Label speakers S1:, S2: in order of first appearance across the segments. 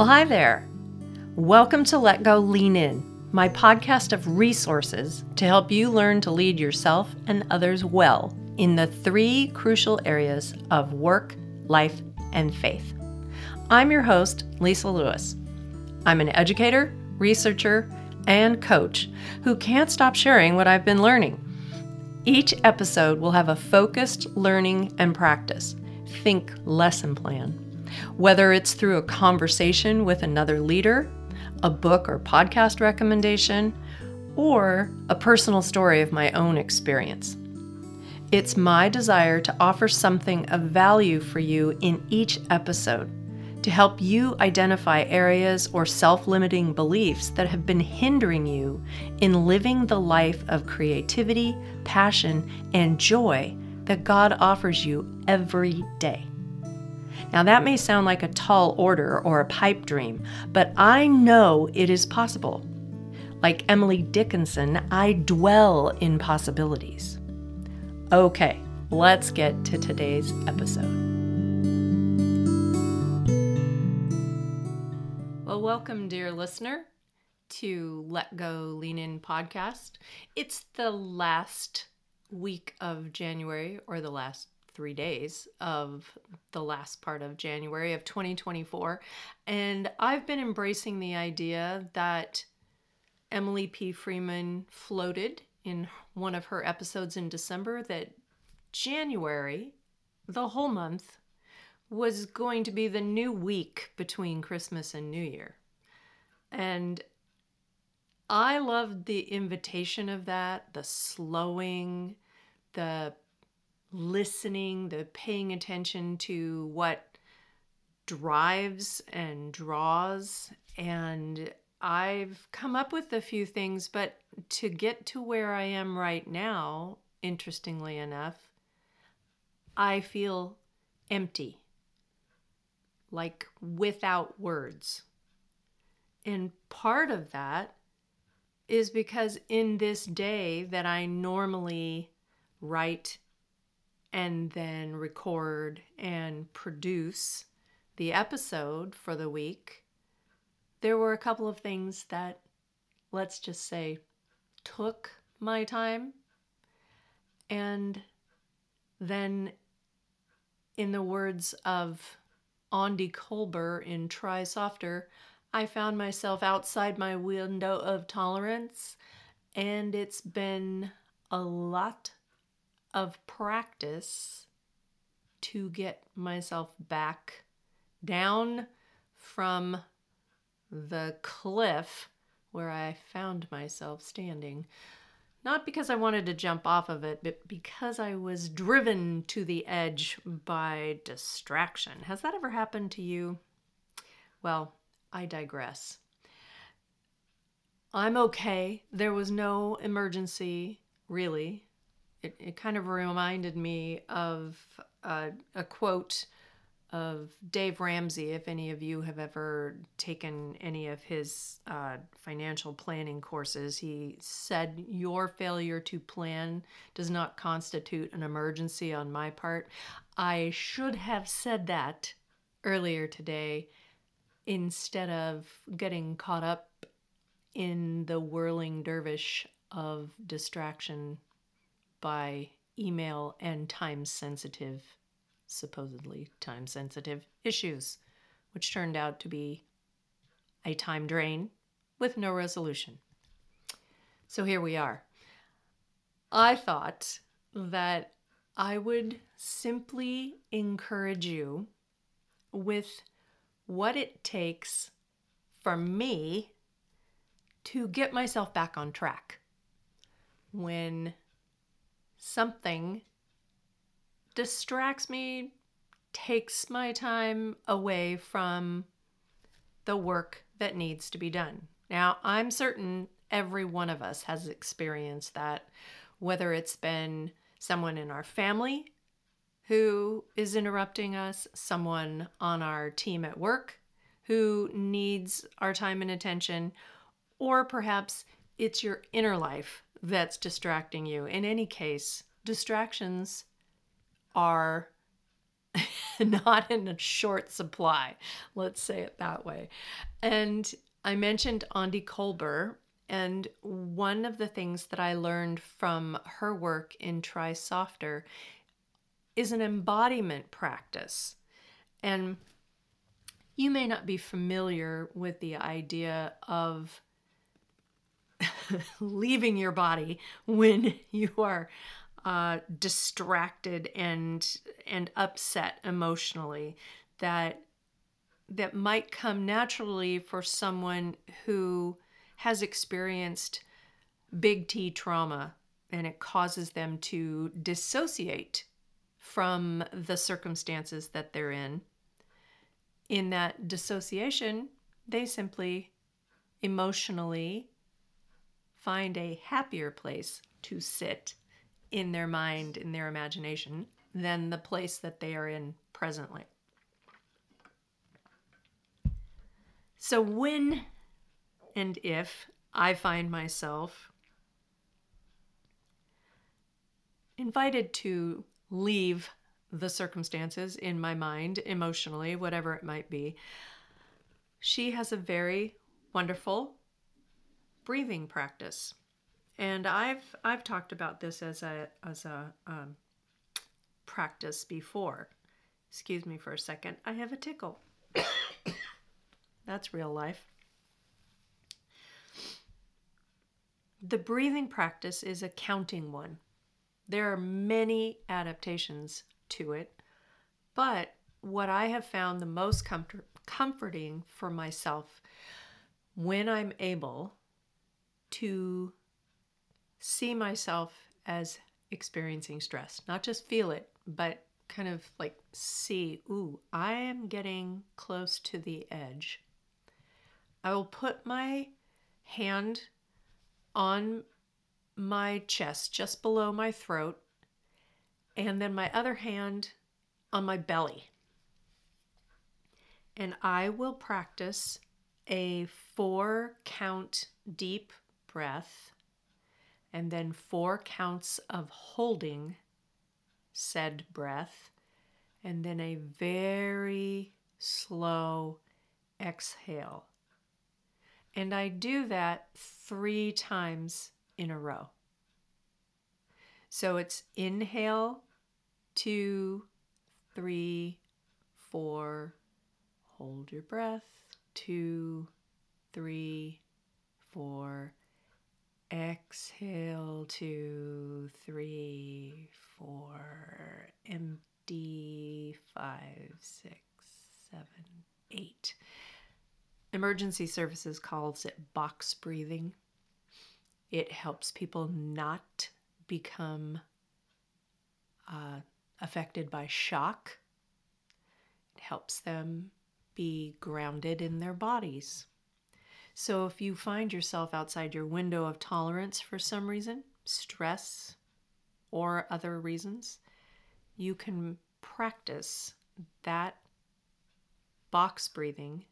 S1: Well, hi there. Welcome to Let Go Lean In, my podcast of resources to help you learn to lead yourself and others well in the three crucial areas of work, life, and faith. I'm your host, Lisa Lewis. I'm an educator, researcher, and coach who can't stop sharing what I've been learning. Each episode will have a focused learning and practice. Think lesson plan. Whether it's through a conversation with another leader, a book or podcast recommendation, or a personal story of my own experience. It's my desire to offer something of value for you in each episode to help you identify areas or self limiting beliefs that have been hindering you in living the life of creativity, passion, and joy that God offers you every day. Now, that may sound like a tall order or a pipe dream, but I know it is possible. Like Emily Dickinson, I dwell in possibilities. Okay, let's get to today's episode. Well, welcome, dear listener, to Let Go Lean In podcast. It's the last week of January, or the last three days of the last part of January of 2024. And I've been embracing the idea that Emily P. Freeman floated in one of her episodes in December that January, the whole month, was going to be the new week between Christmas and New Year. And I loved the invitation of that, the slowing, the listening, the paying attention to what drives and draws. And I've come up with a few things, but to get to where I am right now, interestingly enough, I feel empty, like without words. And part of that is because in this day that I normally write and then record and produce the episode for the week, there were a couple of things that, let's just say, took my time. And then, in the words of Aundi Kolber in Try Softer, I found myself outside my window of tolerance, and it's been a lot of practice to get myself back down from the cliff where I found myself standing. Not because I wanted to jump off of it, but because I was driven to the edge by distraction. Has that ever happened to you? Well, I digress. I'm okay. There was no emergency, really it, it kind of reminded me of uh, a quote of Dave Ramsey. If any of you have ever taken any of his uh, financial planning courses, he said, Your failure to plan does not constitute an emergency on my part. I should have said that earlier today instead of getting caught up in the whirling dervish of distraction by email and time sensitive, supposedly time sensitive issues, which turned out to be a time drain with no resolution. So here we are. I thought that I would simply encourage you with what it takes for me to get myself back on track when something distracts me, takes my time away from the work that needs to be done. Now, I'm certain every one of us has experienced that, whether it's been someone in our family who is interrupting us, someone on our team at work who needs our time and attention, or perhaps it's your inner life that's distracting you. In any case, distractions are not in a short supply. Let's say it that way. And I mentioned Aundi Kolber, and one of the things that I learned from her work in Try Softer is an embodiment practice. And you may not be familiar with the idea of leaving your body when you are uh, distracted and and upset emotionally that that might come naturally for someone who has experienced big T trauma and it causes them to dissociate from the circumstances that they're in. In that dissociation, they simply emotionally find a happier place to sit in their mind, in their imagination, than the place that they are in presently. So, when and if I find myself invited to leave the circumstances in my mind, emotionally, whatever it might be, she has a very wonderful breathing practice and I've I've talked about this as a as a um, practice before. Excuse me for a second. I have a tickle. That's real life. The breathing practice is a counting one. There are many adaptations to it, but what I have found the most comfort, comforting for myself when I'm able to see myself as experiencing stress, not just feel it, but kind of like see, ooh, I am getting close to the edge. I will put my hand on my chest, just below my throat, and then my other hand on my belly. And I will practice a four count deep breath and then four counts of holding said breath, and then a very slow exhale. And I do that three times in a row. So it's inhale, two, three, four, hold your breath, two, three, four, Exhale, two, three, four, empty, five, six, seven, eight. Emergency services calls it box breathing. It helps people not become uh, affected by shock. It helps them be grounded in their bodies. So if you find yourself outside your window of tolerance for some reason, stress or other reasons, you can practice that box breathing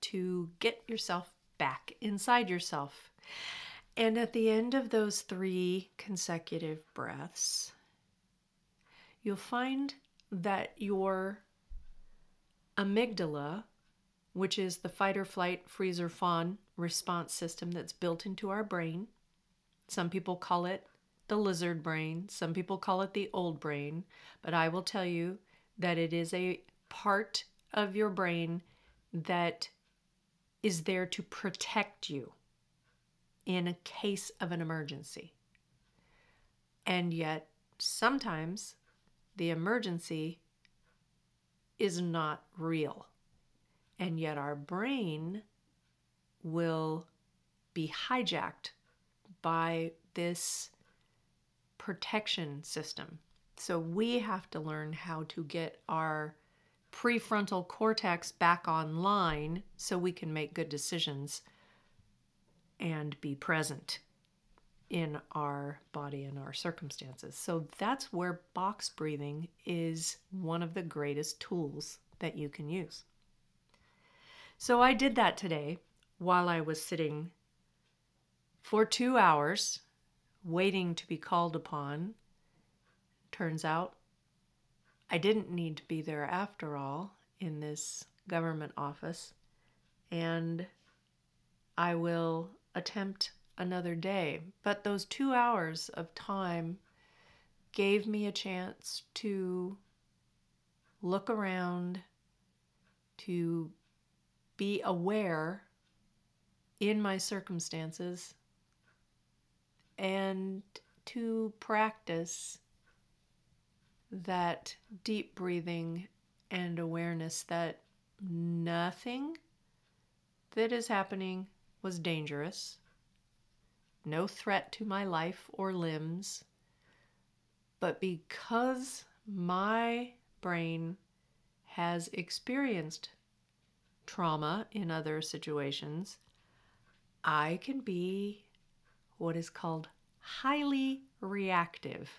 S1: to get yourself back inside yourself. And at the end of those three consecutive breaths, you'll find that your amygdala, which is the fight or flight, freeze or fawn response system that's built into our brain. Some people call it the lizard brain, some people call it the old brain, but I will tell you that it is a part of your brain that is there to protect you in a case of an emergency. And yet, sometimes the emergency is not real. And yet, our brain will be hijacked by this protection system. So we have to learn how to get our prefrontal cortex back online so we can make good decisions and be present in our body and our circumstances. So that's where box breathing is one of the greatest tools that you can use. So I did that today while I was sitting for two hours waiting to be called upon. Turns out I didn't need to be there after all in this government office, and I will attempt another day. But those two hours of time gave me a chance to look around, to be aware in my circumstances, and to practice that deep breathing and awareness that nothing that is happening was dangerous, no threat to my life or limbs, but because my brain has experienced trauma in other situations, I can be what is called highly reactive.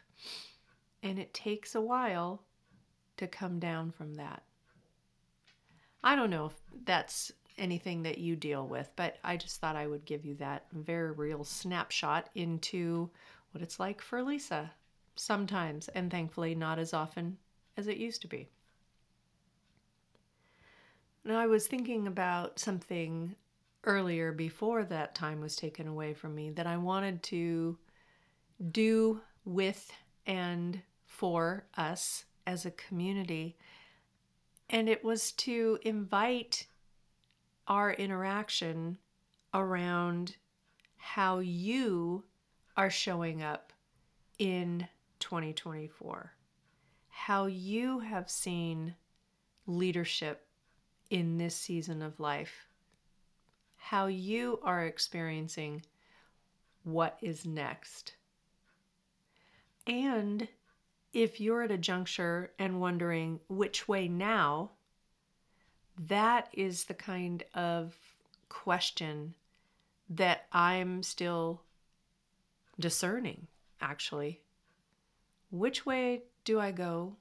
S1: And it takes a while to come down from that. I don't know if that's anything that you deal with, but I just thought I would give you that very real snapshot into what it's like for Lisa sometimes, and thankfully not as often as it used to be. Now, I was thinking about something earlier before that time was taken away from me that I wanted to do with and for us as a community. And it was to invite our interaction around how you are showing up in 2024, how you have seen leadership in this season of life, how you are experiencing what is next. And if you're at a juncture and wondering which way now, that is the kind of question that I'm still discerning, actually. Which way do I go?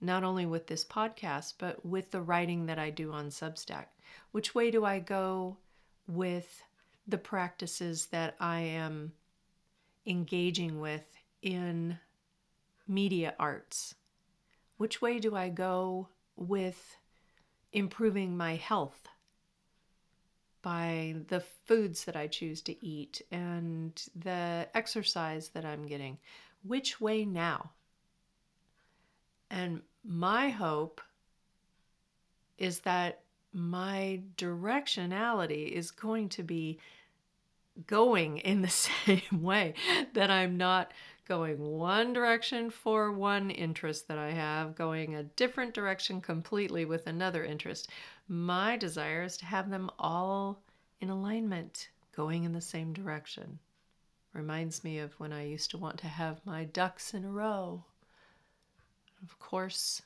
S1: Not only with this podcast, but with the writing that I do on Substack. Which way do I go with the practices that I am engaging with in media arts? Which way do I go with improving my health by the foods that I choose to eat and the exercise that I'm getting? Which way now? And my hope is that my directionality is going to be going in the same way, that I'm not going one direction for one interest that I have, going a different direction completely with another interest. My desire is to have them all in alignment, going in the same direction. Reminds me of when I used to want to have my ducks in a row. Of course,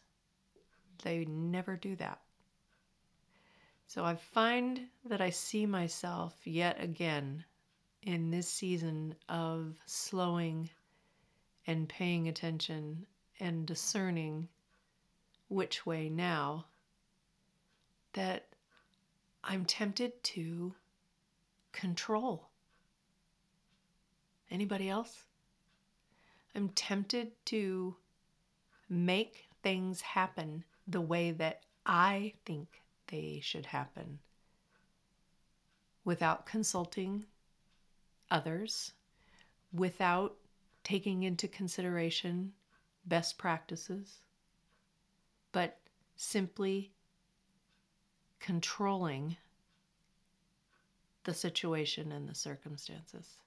S1: they never do that. So I find that I see myself yet again in this season of slowing and paying attention and discerning which way now that I'm tempted to control. Anybody else? I'm tempted to make things happen the way that I think they should happen without consulting others, without taking into consideration best practices, but simply controlling the situation and the circumstances.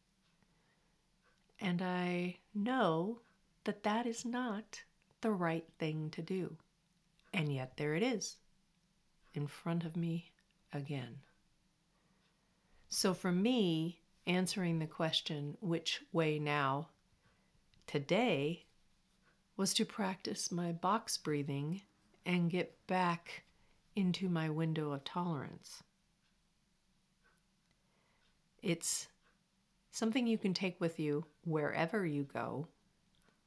S1: And I know that that is not the right thing to do. And yet there it is in front of me again. So for me, answering the question, which way now, today was to practice my box breathing and get back into my window of tolerance. It's something you can take with you wherever you go,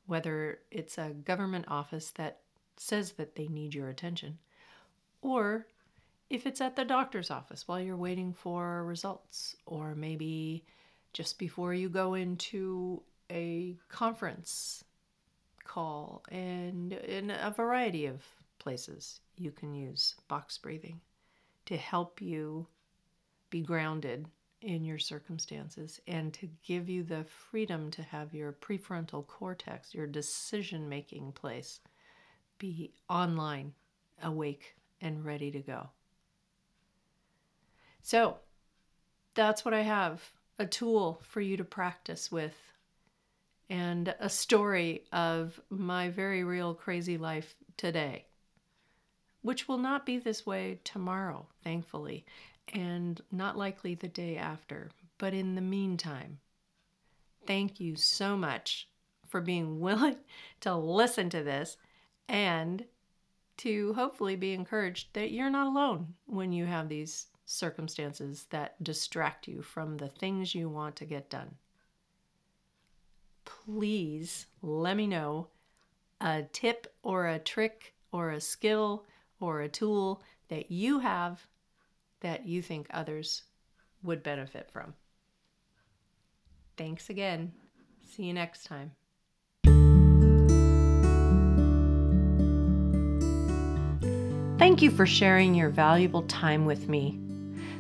S1: whether it's a government office that says that they need your attention, or if it's at the doctor's office while you're waiting for results, or maybe just before you go into a conference call, and in a variety of places you can use box breathing to help you be grounded in your circumstances and to give you the freedom to have your prefrontal cortex, your decision making place, be online, awake, and ready to go. So that's what I have a tool for you to practice with and a story of my very real crazy life today, which will not be this way tomorrow, thankfully, and not likely the day after. But in the meantime, thank you so much for being willing to listen to this and to hopefully be encouraged that you're not alone when you have these circumstances that distract you from the things you want to get done. Please let me know a tip or a trick or a skill or a tool that you have that you think others would benefit from. Thanks again. See you next time. Thank you for sharing your valuable time with me.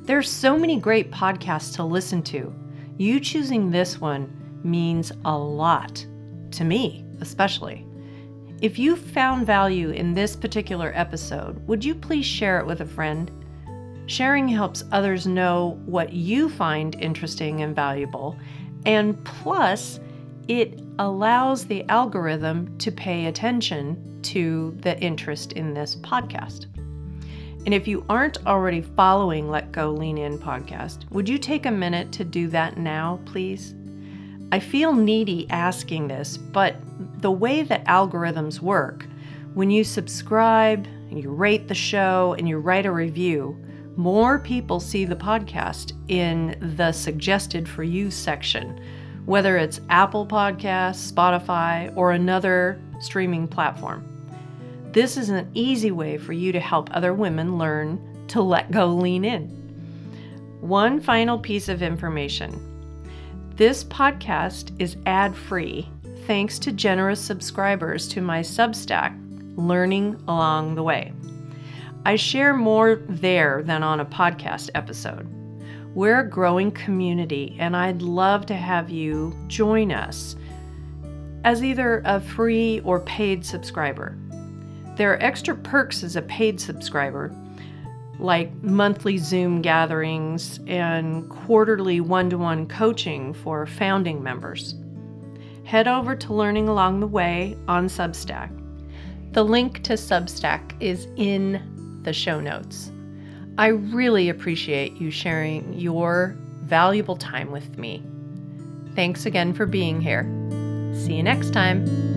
S1: There are so many great podcasts to listen to. You choosing this one means a lot to me, especially. If you found value in this particular episode, would you please share it with a friend? Sharing helps others know what you find interesting and valuable, and plus, it allows the algorithm to pay attention to the interest in this podcast. And if you aren't already following Let Go Lean In podcast, would you take a minute to do that now, please? I feel needy asking this, but the way that algorithms work, when you subscribe, you rate the show, and you write a review, more people see the podcast in the suggested for you section, whether it's Apple Podcasts, Spotify, or another streaming platform. This is an easy way for you to help other women learn to let go lean in. One final piece of information this podcast is ad free thanks to generous subscribers to my Substack, Learning Along the Way. I share more there than on a podcast episode. We're a growing community, and I'd love to have you join us as either a free or paid subscriber. There are extra perks as a paid subscriber, like monthly Zoom gatherings and quarterly one to one coaching for founding members. Head over to Learning Along the Way on Substack. The link to Substack is in the show notes. I really appreciate you sharing your valuable time with me. Thanks again for being here. See you next time.